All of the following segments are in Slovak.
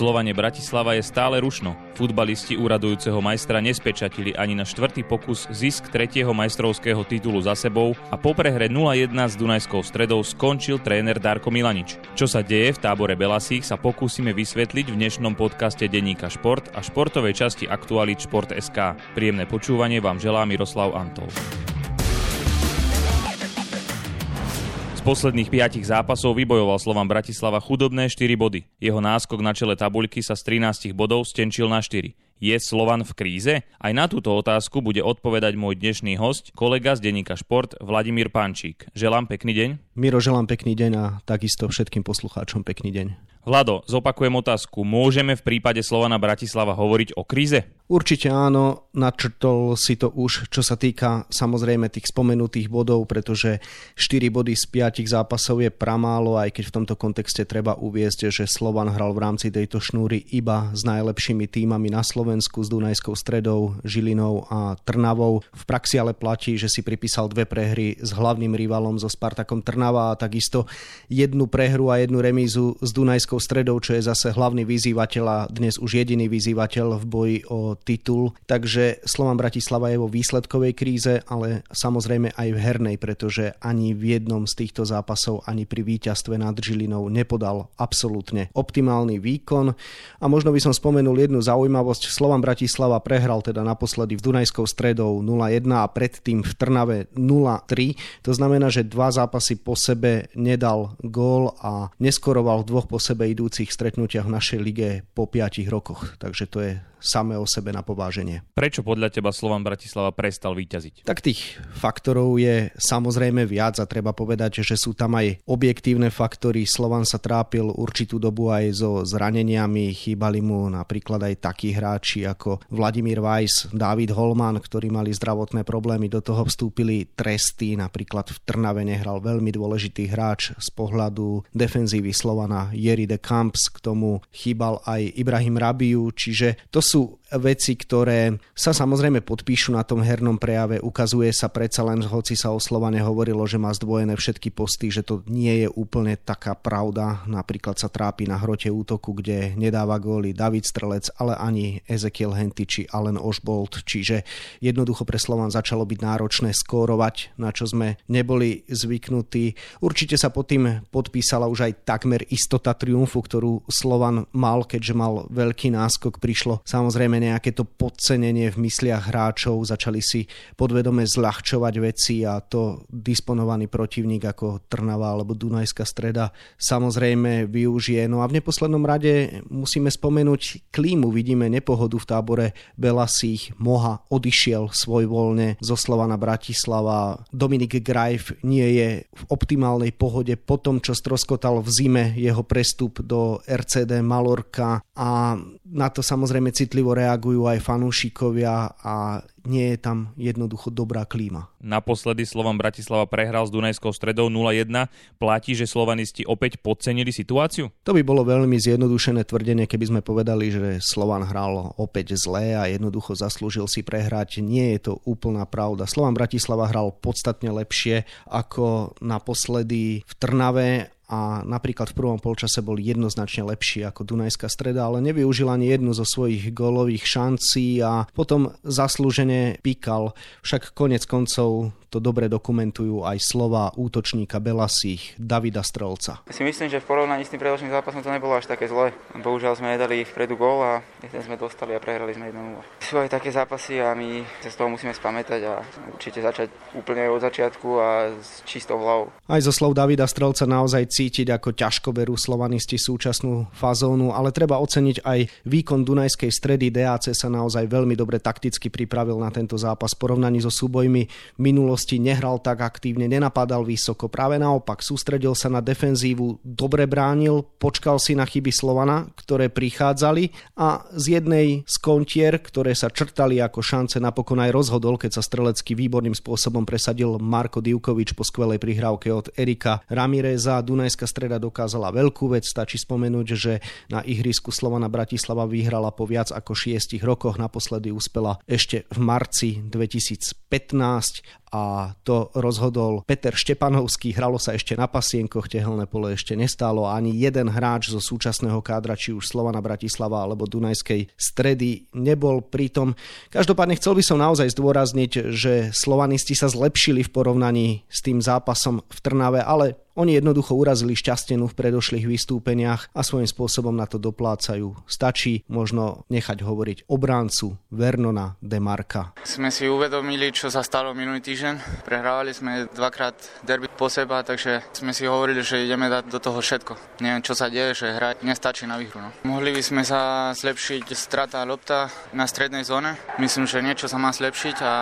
Slovane Bratislava je stále rušno. Futbalisti úradujúceho majstra nespečatili ani na štvrtý pokus zisk tretieho majstrovského titulu za sebou a po prehre 0-1 s Dunajskou stredou skončil tréner Darko Milanič. Čo sa deje v tábore Belasích sa pokúsime vysvetliť v dnešnom podcaste Denníka Šport a športovej časti Aktualit Šport.sk. Príjemné počúvanie vám želá Miroslav Antol. Z posledných piatich zápasov vybojoval Slovan Bratislava chudobné 4 body. Jeho náskok na čele tabuľky sa z 13 bodov stenčil na 4. Je Slovan v kríze? Aj na túto otázku bude odpovedať môj dnešný host, kolega z denníka Šport, Vladimír Pančík. Želám pekný deň. Miro, želám pekný deň a takisto všetkým poslucháčom pekný deň. Vlado, zopakujem otázku. Môžeme v prípade Slovana Bratislava hovoriť o kríze? Určite áno, načrtol si to už, čo sa týka samozrejme tých spomenutých bodov, pretože 4 body z 5 zápasov je pramálo, aj keď v tomto kontexte treba uviezť, že Slovan hral v rámci tejto šnúry iba s najlepšími týmami na Slovensku, s Dunajskou stredou, Žilinou a Trnavou. V praxi ale platí, že si pripísal dve prehry s hlavným rivalom so Spartakom Trnava a takisto jednu prehru a jednu remízu s Dunajskou stredou, čo je zase hlavný vyzývateľ a dnes už jediný vyzývateľ v boji o titul. Takže Slovan Bratislava je vo výsledkovej kríze, ale samozrejme aj v hernej, pretože ani v jednom z týchto zápasov, ani pri víťazstve nad Žilinou nepodal absolútne optimálny výkon. A možno by som spomenul jednu zaujímavosť. Slovan Bratislava prehral teda naposledy v Dunajskou stredou 0-1 a predtým v Trnave 0-3. To znamená, že dva zápasy po sebe nedal gól a neskoroval v dvoch po sebe idúcich stretnutiach v našej lige po 5 rokoch. Takže to je samé o sebe na pováženie. Prečo podľa teba Slovan Bratislava prestal vyťaziť? Tak tých faktorov je samozrejme viac a treba povedať, že sú tam aj objektívne faktory. Slovan sa trápil určitú dobu aj so zraneniami, chýbali mu napríklad aj takí hráči ako Vladimír Weiss, David Holman, ktorí mali zdravotné problémy, do toho vstúpili tresty, napríklad v Trnave nehral veľmi dôležitý hráč z pohľadu defenzívy Slovana Jerry de Camps, k tomu chýbal aj Ibrahim Rabiu, čiže to sú veci, ktoré sa samozrejme podpíšu na tom hernom prejave. Ukazuje sa predsa len, hoci sa o Slovane hovorilo, že má zdvojené všetky posty, že to nie je úplne taká pravda. Napríklad sa trápi na hrote útoku, kde nedáva góly David Strelec, ale ani Ezekiel Henty či Allen Oshbolt. Čiže jednoducho pre Slovan začalo byť náročné skórovať, na čo sme neboli zvyknutí. Určite sa pod tým podpísala už aj takmer istota triumfu, ktorú Slovan mal, keďže mal veľký náskok. Prišlo samozrejme nejaké to podcenenie v mysliach hráčov, začali si podvedome zľahčovať veci a to disponovaný protivník ako Trnava alebo Dunajská streda samozrejme využije. No a v neposlednom rade musíme spomenúť klímu. Vidíme nepohodu v tábore Belasích. Moha odišiel svoj voľne zo Slovana Bratislava. Dominik Grajf nie je v optimálnej pohode po tom, čo stroskotal v zime jeho prestup do RCD Malorka a na to samozrejme citlivo reagujú aj fanúšikovia a nie je tam jednoducho dobrá klíma. Naposledy Slovan Bratislava prehral s Dunajskou stredou 0-1. Platí, že slovanisti opäť podcenili situáciu? To by bolo veľmi zjednodušené tvrdenie, keby sme povedali, že Slovan hral opäť zlé a jednoducho zaslúžil si prehrať. Nie je to úplná pravda. Slovan Bratislava hral podstatne lepšie ako naposledy v Trnave a napríklad v prvom polčase bol jednoznačne lepší ako Dunajská streda, ale nevyužil ani jednu zo svojich gólových šancí a potom zaslúžene píkal. Však konec koncov to dobre dokumentujú aj slova útočníka Belasích Davida Strelca. Si myslím, že v porovnaní s tým predošlým zápasom to nebolo až také zle. Bohužiaľ sme nedali vpredu gól a jeden sme dostali a prehrali sme 1-0. Sú aj také zápasy a my sa z toho musíme spamätať a určite začať úplne od začiatku a s čistou hlavou. Aj zo slov Davida Strelca naozaj cítiť, ako ťažko berú slovanisti súčasnú fazónu, ale treba oceniť aj výkon Dunajskej stredy. DAC sa naozaj veľmi dobre takticky pripravil na tento zápas v porovnaní so súbojmi minulosti minulosti nehral tak aktívne, nenapadal vysoko. Práve naopak, sústredil sa na defenzívu, dobre bránil, počkal si na chyby Slovana, ktoré prichádzali a z jednej z kontier, ktoré sa črtali ako šance, napokon aj rozhodol, keď sa strelecky výborným spôsobom presadil Marko Divkovič po skvelej prihrávke od Erika Ramireza. Dunajská Dunajská streda dokázala veľkú vec. Stačí spomenúť, že na ihrisku Slovana Bratislava vyhrala po viac ako šiestich rokoch. Naposledy uspela ešte v marci 2015 a to rozhodol Peter Štepanovský. Hralo sa ešte na pasienkoch, tehelné pole ešte nestálo ani jeden hráč zo súčasného kádra, či už Slovana Bratislava alebo Dunajskej stredy nebol pritom. Každopádne chcel by som naozaj zdôrazniť, že slovanisti sa zlepšili v porovnaní s tým zápasom v Trnave, ale oni jednoducho urazili šťastenu v predošlých vystúpeniach a svojím spôsobom na to doplácajú. Stačí možno nechať hovoriť obráncu Vernona Demarka. Sme si uvedomili, čo sa stalo minulý týždeň. Prehrávali sme dvakrát derby po seba, takže sme si hovorili, že ideme dať do toho všetko. Neviem, čo sa deje, že hra nestačí na výhru. No. Mohli by sme sa zlepšiť strata lopta na strednej zóne. Myslím, že niečo sa má zlepšiť a,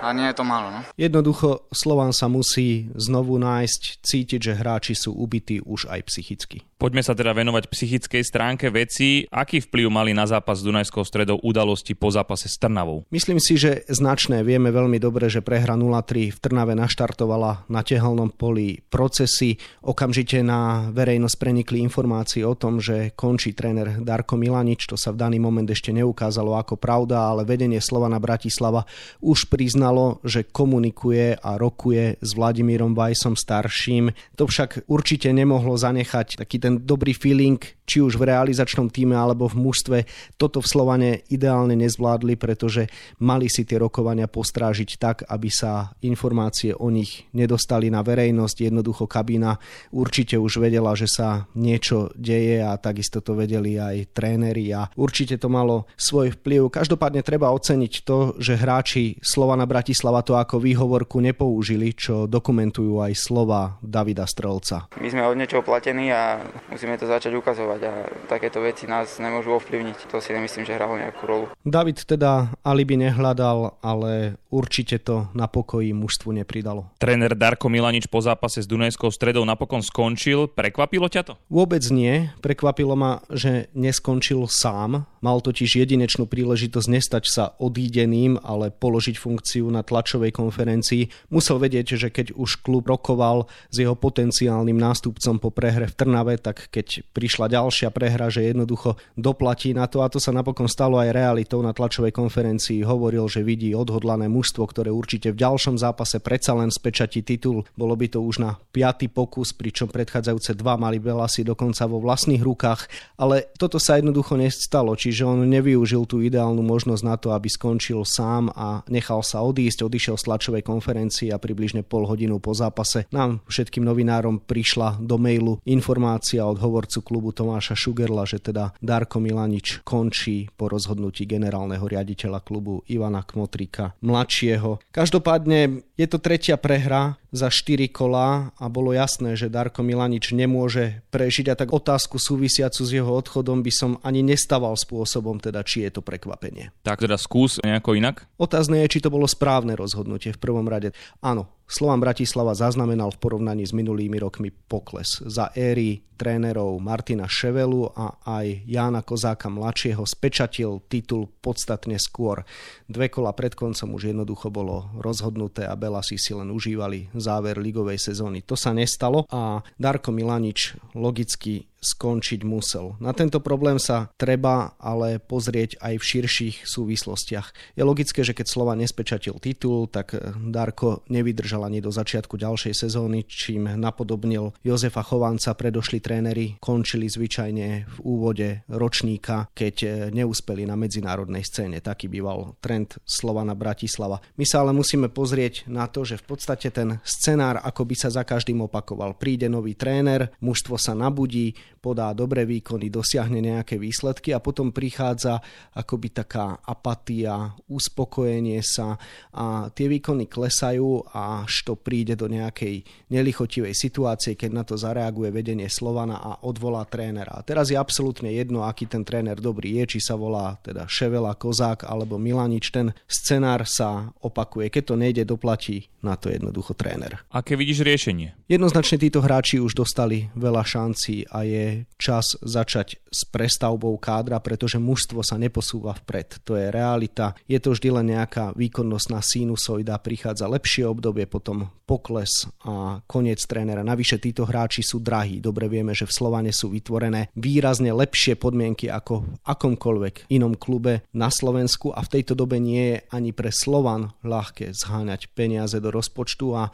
a nie je to málo. No. Jednoducho Slovan sa musí znovu nájsť, cítiť cítiť, že hráči sú ubití už aj psychicky. Poďme sa teda venovať psychickej stránke veci. Aký vplyv mali na zápas s Dunajskou stredou udalosti po zápase s Trnavou? Myslím si, že značné. Vieme veľmi dobre, že prehra 0-3 v Trnave naštartovala na tehelnom poli procesy. Okamžite na verejnosť prenikli informácie o tom, že končí tréner Darko Milanič. To sa v daný moment ešte neukázalo ako pravda, ale vedenie Slovana Bratislava už priznalo, že komunikuje a rokuje s Vladimírom Vajsom starším. To však určite nemohlo zanechať taký ten ten dobrý feeling, či už v realizačnom týme alebo v mužstve, toto v Slovane ideálne nezvládli, pretože mali si tie rokovania postrážiť tak, aby sa informácie o nich nedostali na verejnosť. Jednoducho kabína určite už vedela, že sa niečo deje a takisto to vedeli aj tréneri a určite to malo svoj vplyv. Každopádne treba oceniť to, že hráči Slovana Bratislava to ako výhovorku nepoužili, čo dokumentujú aj slova Davida Strelca. My sme od niečoho platení a musíme to začať ukazovať a takéto veci nás nemôžu ovplyvniť. To si nemyslím, že hralo nejakú rolu. David teda alibi nehľadal, ale určite to na pokoji mužstvu nepridalo. Tréner Darko Milanič po zápase s Dunajskou stredou napokon skončil. Prekvapilo ťa to? Vôbec nie. Prekvapilo ma, že neskončil sám. Mal totiž jedinečnú príležitosť nestať sa odídeným, ale položiť funkciu na tlačovej konferencii. Musel vedieť, že keď už klub rokoval s jeho potenciálnym nástupcom po prehre v Trnave, tak keď prišla ďalšia prehra, že jednoducho doplatí na to a to sa napokon stalo aj realitou na tlačovej konferencii. Hovoril, že vidí odhodlané mužstvo, ktoré určite v ďalšom zápase predsa len spečatí titul. Bolo by to už na piaty pokus, pričom predchádzajúce dva mali Belasi dokonca vo vlastných rukách, ale toto sa jednoducho nestalo, čiže on nevyužil tú ideálnu možnosť na to, aby skončil sám a nechal sa odísť, odišiel z tlačovej konferencii a približne pol hodinu po zápase nám všetkým novinárom prišla do mailu informácia informácia od hovorcu klubu Tomáša Šugerla, že teda Darko Milanič končí po rozhodnutí generálneho riaditeľa klubu Ivana Kmotrika mladšieho. Každopádne je to tretia prehra za 4 kola a bolo jasné, že Darko Milanič nemôže prežiť a tak otázku súvisiacu s jeho odchodom by som ani nestaval spôsobom, teda či je to prekvapenie. Tak teda skús nejako inak? Otázne je, či to bolo správne rozhodnutie v prvom rade. Áno, Slovan Bratislava zaznamenal v porovnaní s minulými rokmi pokles. Za éry trénerov Martina Ševelu a aj Jána Kozáka mladšieho spečatil titul podstatne skôr. Dve kola pred koncom už jednoducho bolo rozhodnuté a Belasi si len užívali záver ligovej sezóny. To sa nestalo a Darko Milanič logicky skončiť musel. Na tento problém sa treba ale pozrieť aj v širších súvislostiach. Je logické, že keď Slova nespečatil titul, tak Darko nevydržal ani do začiatku ďalšej sezóny, čím napodobnil Jozefa Chovanca. Predošli tréneri končili zvyčajne v úvode ročníka, keď neúspeli na medzinárodnej scéne. Taký býval trend Slovana Bratislava. My sa ale musíme pozrieť na to, že v podstate ten scenár ako by sa za každým opakoval. Príde nový tréner, mužstvo sa nabudí, podá dobré výkony, dosiahne nejaké výsledky a potom prichádza akoby taká apatia, uspokojenie sa a tie výkony klesajú až to príde do nejakej nelichotivej situácie, keď na to zareaguje vedenie Slovana a odvolá trénera. A teraz je absolútne jedno, aký ten tréner dobrý je, či sa volá teda Ševela, Kozák alebo Milanič. Ten scenár sa opakuje. Keď to nejde, doplatí na to jednoducho tréner. Aké vidíš riešenie? Jednoznačne títo hráči už dostali veľa šancí a je čas začať s prestavbou kádra, pretože mužstvo sa neposúva vpred. To je realita. Je to vždy len nejaká výkonnostná sinusoida, prichádza lepšie obdobie, potom pokles a koniec trénera. Navyše títo hráči sú drahí. Dobre vieme, že v Slovane sú vytvorené výrazne lepšie podmienky ako v akomkoľvek inom klube na Slovensku a v tejto dobe nie je ani pre Slovan ľahké zháňať peniaze do rozpočtu a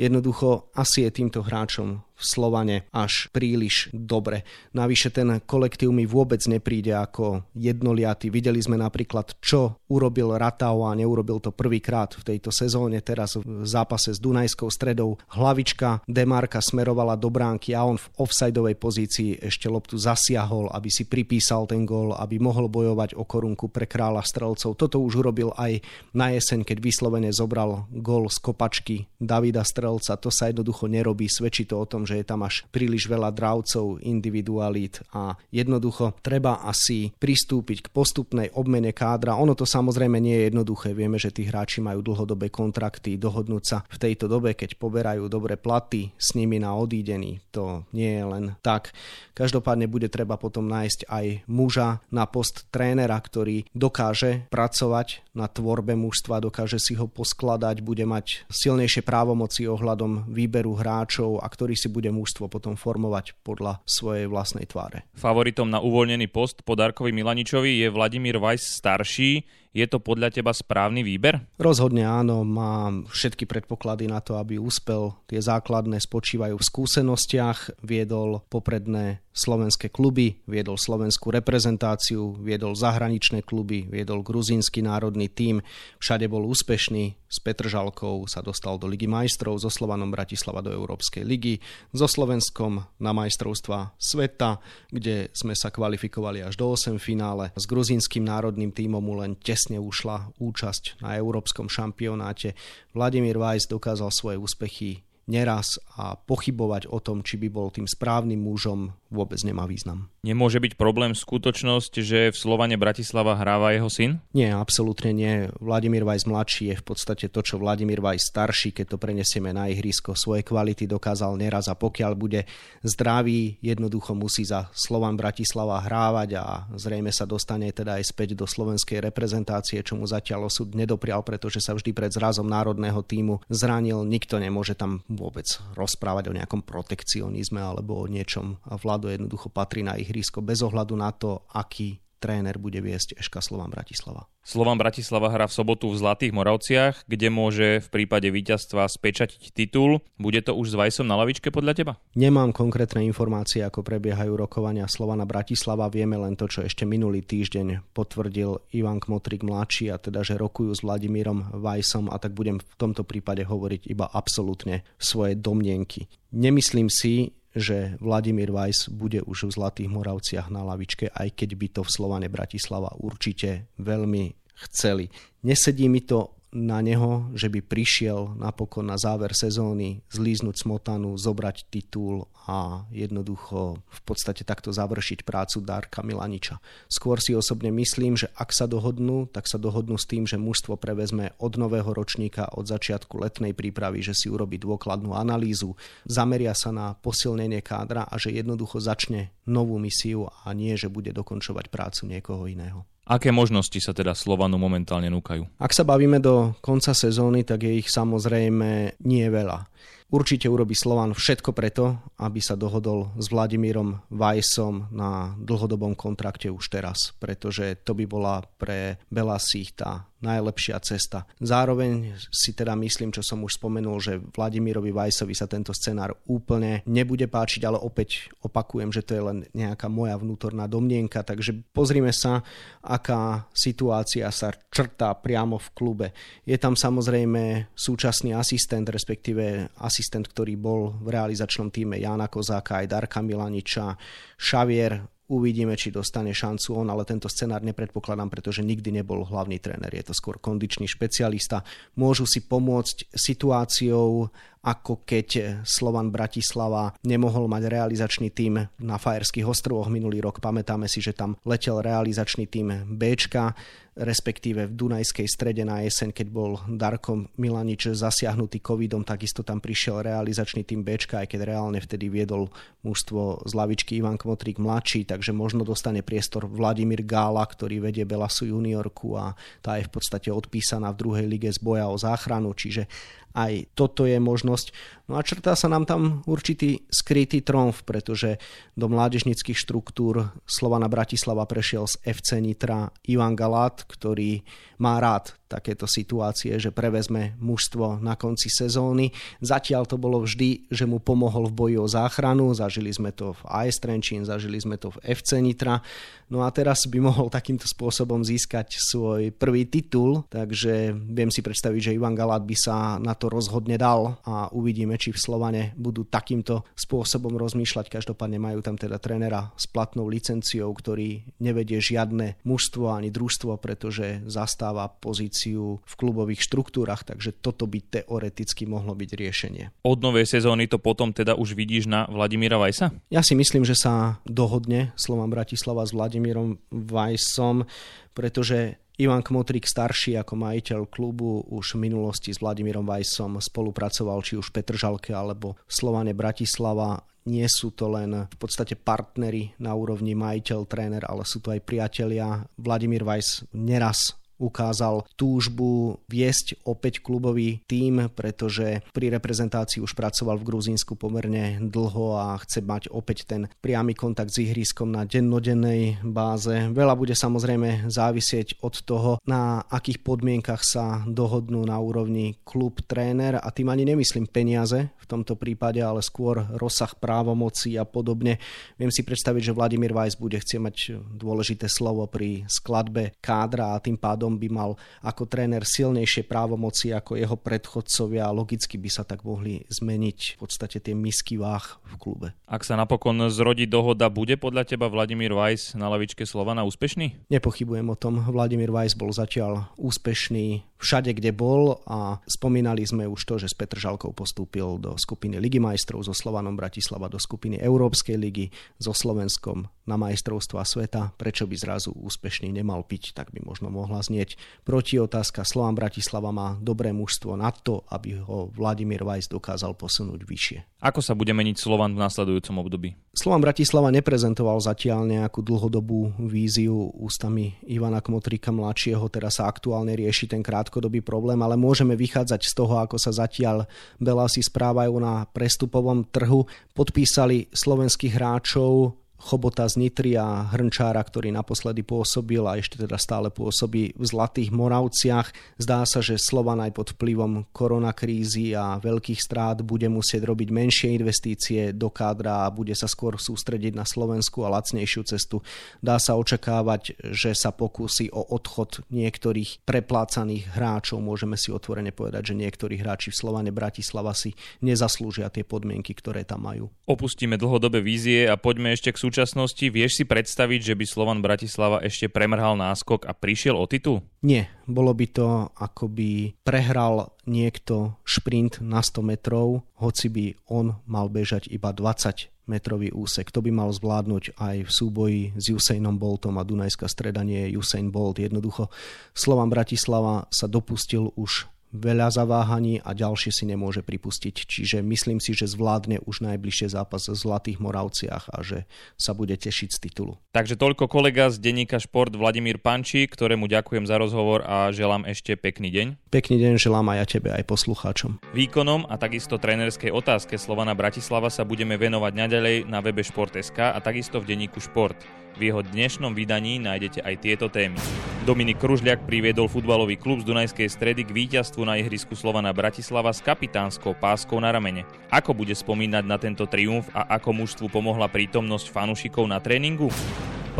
jednoducho asi je týmto hráčom v Slovane až príliš dobre. Navyše ten kolektív mi vôbec nepríde ako jednoliatý. Videli sme napríklad, čo urobil Ratao a neurobil to prvýkrát v tejto sezóne, teraz v zápase s Dunajskou stredou. Hlavička Demarka smerovala do bránky a on v offsideovej pozícii ešte loptu zasiahol, aby si pripísal ten gól, aby mohol bojovať o korunku pre kráľa strelcov. Toto už urobil aj na jeseň, keď vyslovene zobral gól z kopačky Davida Strelca. To sa jednoducho nerobí, svedčí to o tom, že je tam až príliš veľa dravcov, individualít a jednoducho treba asi pristúpiť k postupnej obmene kádra. Ono to samozrejme nie je jednoduché. Vieme, že tí hráči majú dlhodobé kontrakty, dohodnúť sa v tejto dobe, keď poberajú dobre platy s nimi na odídení. To nie je len tak. Každopádne bude treba potom nájsť aj muža na post trénera, ktorý dokáže pracovať na tvorbe mužstva, dokáže si ho poskladať, bude mať silnejšie právomoci ohľadom výberu hráčov a ktorý si bude bude mužstvo potom formovať podľa svojej vlastnej tváre. Favoritom na uvoľnený post po Darkovi Milaničovi je Vladimír Vajs starší. Je to podľa teba správny výber? Rozhodne áno, má všetky predpoklady na to, aby úspel. Tie základné spočívajú v skúsenostiach, viedol popredné slovenské kluby, viedol slovenskú reprezentáciu, viedol zahraničné kluby, viedol gruzínsky národný tím, všade bol úspešný, s Petržalkou sa dostal do Ligy majstrov, so Slovanom Bratislava do Európskej ligy, so Slovenskom na majstrovstva sveta, kde sme sa kvalifikovali až do 8 finále. S gruzínskym národným tímom len tesne ušla účasť na Európskom šampionáte. Vladimír Weiss dokázal svoje úspechy neraz a pochybovať o tom, či by bol tým správnym mužom, vôbec nemá význam. Nemôže byť problém skutočnosť, že v Slovane Bratislava hráva jeho syn? Nie, absolútne nie. Vladimír Vajs mladší je v podstate to, čo Vladimír Vajs starší, keď to prenesieme na ihrisko. Svoje kvality dokázal neraz a pokiaľ bude zdravý, jednoducho musí za Slovan Bratislava hrávať a zrejme sa dostane teda aj späť do slovenskej reprezentácie, čo mu zatiaľ osud nedoprial, pretože sa vždy pred zrazom národného týmu zranil. Nikto nemôže tam vôbec rozprávať o nejakom protekcionizme alebo o niečom. Vlado jednoducho patrí na ihrisko bez ohľadu na to, aký tréner bude viesť Eška Slovan Bratislava. Slovan Bratislava hrá v sobotu v Zlatých Moravciach, kde môže v prípade víťazstva spečatiť titul. Bude to už s Vajsom na lavičke podľa teba? Nemám konkrétne informácie, ako prebiehajú rokovania Slovana Bratislava. Vieme len to, čo ešte minulý týždeň potvrdil Ivan Kmotrik mladší, a teda, že rokujú s Vladimírom Vajsom a tak budem v tomto prípade hovoriť iba absolútne svoje domnienky. Nemyslím si, že Vladimír Weiss bude už v Zlatých Moravciach na lavičke, aj keď by to v Slovane Bratislava určite veľmi chceli. Nesedí mi to na neho, že by prišiel napokon na záver sezóny zlíznuť smotanu, zobrať titul a jednoducho v podstate takto završiť prácu Darka Milaniča. Skôr si osobne myslím, že ak sa dohodnú, tak sa dohodnú s tým, že mužstvo prevezme od nového ročníka, od začiatku letnej prípravy, že si urobí dôkladnú analýzu, zameria sa na posilnenie kádra a že jednoducho začne novú misiu a nie, že bude dokončovať prácu niekoho iného. Aké možnosti sa teda Slovanu momentálne núkajú? Ak sa bavíme do konca sezóny, tak je ich samozrejme nie veľa. Určite urobí Slovan všetko preto, aby sa dohodol s Vladimírom Vajsom na dlhodobom kontrakte už teraz, pretože to by bola pre Belasích tá najlepšia cesta. Zároveň si teda myslím, čo som už spomenul, že Vladimírovi Vajsovi sa tento scenár úplne nebude páčiť, ale opäť opakujem, že to je len nejaká moja vnútorná domnienka, takže pozrime sa, aká situácia sa črtá priamo v klube. Je tam samozrejme súčasný asistent, respektíve asistent ktorý bol v realizačnom týme Jana Kozáka aj Darka Milaniča, Xavier Uvidíme, či dostane šancu on, ale tento scenár nepredpokladám, pretože nikdy nebol hlavný tréner. Je to skôr kondičný špecialista. Môžu si pomôcť situáciou ako keď Slovan Bratislava nemohol mať realizačný tím na Fajerských ostrovoch minulý rok. Pamätáme si, že tam letel realizačný tím Bčka respektíve v Dunajskej strede na jeseň, keď bol Darko Milanič zasiahnutý covidom, takisto tam prišiel realizačný tým Bčka, aj keď reálne vtedy viedol mužstvo z lavičky Ivan Kmotrík mladší, takže možno dostane priestor Vladimír Gála, ktorý vedie Belasu juniorku a tá je v podstate odpísaná v druhej lige z boja o záchranu, čiže aj toto je možnosť. No a črtá sa nám tam určitý skrytý tromf, pretože do mládežnických štruktúr Slovana Bratislava prešiel z FC Nitra Ivan Galát, ktorý má rád takéto situácie, že prevezme mužstvo na konci sezóny. Zatiaľ to bolo vždy, že mu pomohol v boji o záchranu, zažili sme to v AS Trenčín, zažili sme to v FC Nitra, no a teraz by mohol takýmto spôsobom získať svoj prvý titul, takže viem si predstaviť, že Ivan Galát by sa na to rozhodne dal a uvidíme, či v Slovane budú takýmto spôsobom rozmýšľať. Každopádne majú tam teda trénera s platnou licenciou, ktorý nevedie žiadne mužstvo ani družstvo, pretože zastáva pozíciu v klubových štruktúrach, takže toto by teoreticky mohlo byť riešenie. Od novej sezóny to potom teda už vidíš na Vladimíra Vajsa? Ja si myslím, že sa dohodne Slovan Bratislava s Vladimírom Vajsom, pretože Ivan Kmotrik starší ako majiteľ klubu už v minulosti s Vladimírom Vajsom spolupracoval či už v Petržalke alebo v Slovane Bratislava nie sú to len v podstate partnery na úrovni majiteľ, tréner, ale sú to aj priatelia. Vladimír Vajs neraz ukázal túžbu viesť opäť klubový tím, pretože pri reprezentácii už pracoval v Gruzínsku pomerne dlho a chce mať opäť ten priamy kontakt s ihriskom na dennodennej báze. Veľa bude samozrejme závisieť od toho, na akých podmienkach sa dohodnú na úrovni klub tréner a tým ani nemyslím peniaze v tomto prípade, ale skôr rozsah právomocí a podobne. Viem si predstaviť, že Vladimír Weiss bude chcieť mať dôležité slovo pri skladbe kádra a tým pádom pádom by mal ako tréner silnejšie právomoci ako jeho predchodcovia a logicky by sa tak mohli zmeniť v podstate tie misky váh v klube. Ak sa napokon zrodí dohoda, bude podľa teba Vladimír Weiss na lavičke Slovana úspešný? Nepochybujem o tom. Vladimír Weiss bol zatiaľ úspešný všade, kde bol a spomínali sme už to, že s Petržalkou postúpil do skupiny Ligy majstrov, so Slovanom Bratislava do skupiny Európskej ligy, so Slovenskom na majstrovstva sveta. Prečo by zrazu úspešný nemal piť, tak by možno mohla znieť znieť protiotázka. Slován Bratislava má dobré mužstvo na to, aby ho Vladimír Vajs dokázal posunúť vyššie. Ako sa bude meniť Slovan v nasledujúcom období? Slovan Bratislava neprezentoval zatiaľ nejakú dlhodobú víziu ústami Ivana Kmotrika mladšieho, teraz sa aktuálne rieši ten krátkodobý problém, ale môžeme vychádzať z toho, ako sa zatiaľ Belasi správajú na prestupovom trhu. Podpísali slovenských hráčov Chobota z Nitry a Hrnčára, ktorý naposledy pôsobil a ešte teda stále pôsobí v Zlatých Moravciach. Zdá sa, že Slovan aj pod vplyvom koronakrízy a veľkých strát bude musieť robiť menšie investície do kádra a bude sa skôr sústrediť na Slovensku a lacnejšiu cestu. Dá sa očakávať, že sa pokúsi o odchod niektorých preplácaných hráčov. Môžeme si otvorene povedať, že niektorí hráči v Slovane Bratislava si nezaslúžia tie podmienky, ktoré tam majú. Opustíme dlhodobé vízie a poďme ešte k súčasnosti. Vieš si predstaviť, že by Slovan Bratislava ešte premrhal náskok a prišiel o titul? Nie, bolo by to ako by prehral niekto šprint na 100 metrov, hoci by on mal bežať iba 20 metrový úsek. To by mal zvládnuť aj v súboji s Usainom Boltom a Dunajská streda Usain Bolt. Jednoducho Slovan Bratislava sa dopustil už veľa zaváhaní a ďalšie si nemôže pripustiť. Čiže myslím si, že zvládne už najbližšie zápas v Zlatých Moravciach a že sa bude tešiť z titulu. Takže toľko kolega z denníka Šport Vladimír Pančí, ktorému ďakujem za rozhovor a želám ešte pekný deň. Pekný deň želám aj ja tebe, aj poslucháčom. Výkonom a takisto trénerskej otázke Slovana Bratislava sa budeme venovať naďalej na webe Šport.sk a takisto v denníku Šport. V jeho dnešnom vydaní nájdete aj tieto témy. Dominik Kružľak priviedol futbalový klub z Dunajskej stredy k víťazstvu na ihrisku Slovana Bratislava s kapitánskou páskou na ramene. Ako bude spomínať na tento triumf a ako mužstvu pomohla prítomnosť fanúšikov na tréningu?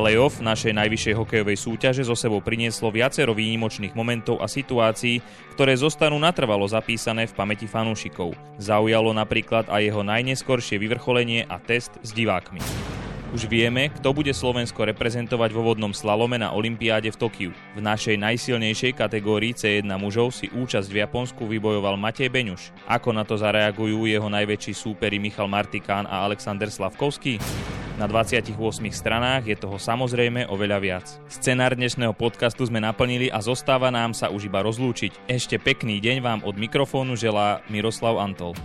Playoff našej najvyššej hokejovej súťaže zo sebou prinieslo viacero výnimočných momentov a situácií, ktoré zostanú natrvalo zapísané v pamäti fanúšikov. Zaujalo napríklad aj jeho najneskoršie vyvrcholenie a test s divákmi. Už vieme, kto bude Slovensko reprezentovať vo vodnom slalome na Olympiáde v Tokiu. V našej najsilnejšej kategórii C1 mužov si účasť v Japonsku vybojoval Matej Beňuš. Ako na to zareagujú jeho najväčší súperi Michal Martikán a Alexander Slavkovský? Na 28 stranách je toho samozrejme oveľa viac. Scenár dnešného podcastu sme naplnili a zostáva nám sa už iba rozlúčiť. Ešte pekný deň vám od mikrofónu želá Miroslav Antol.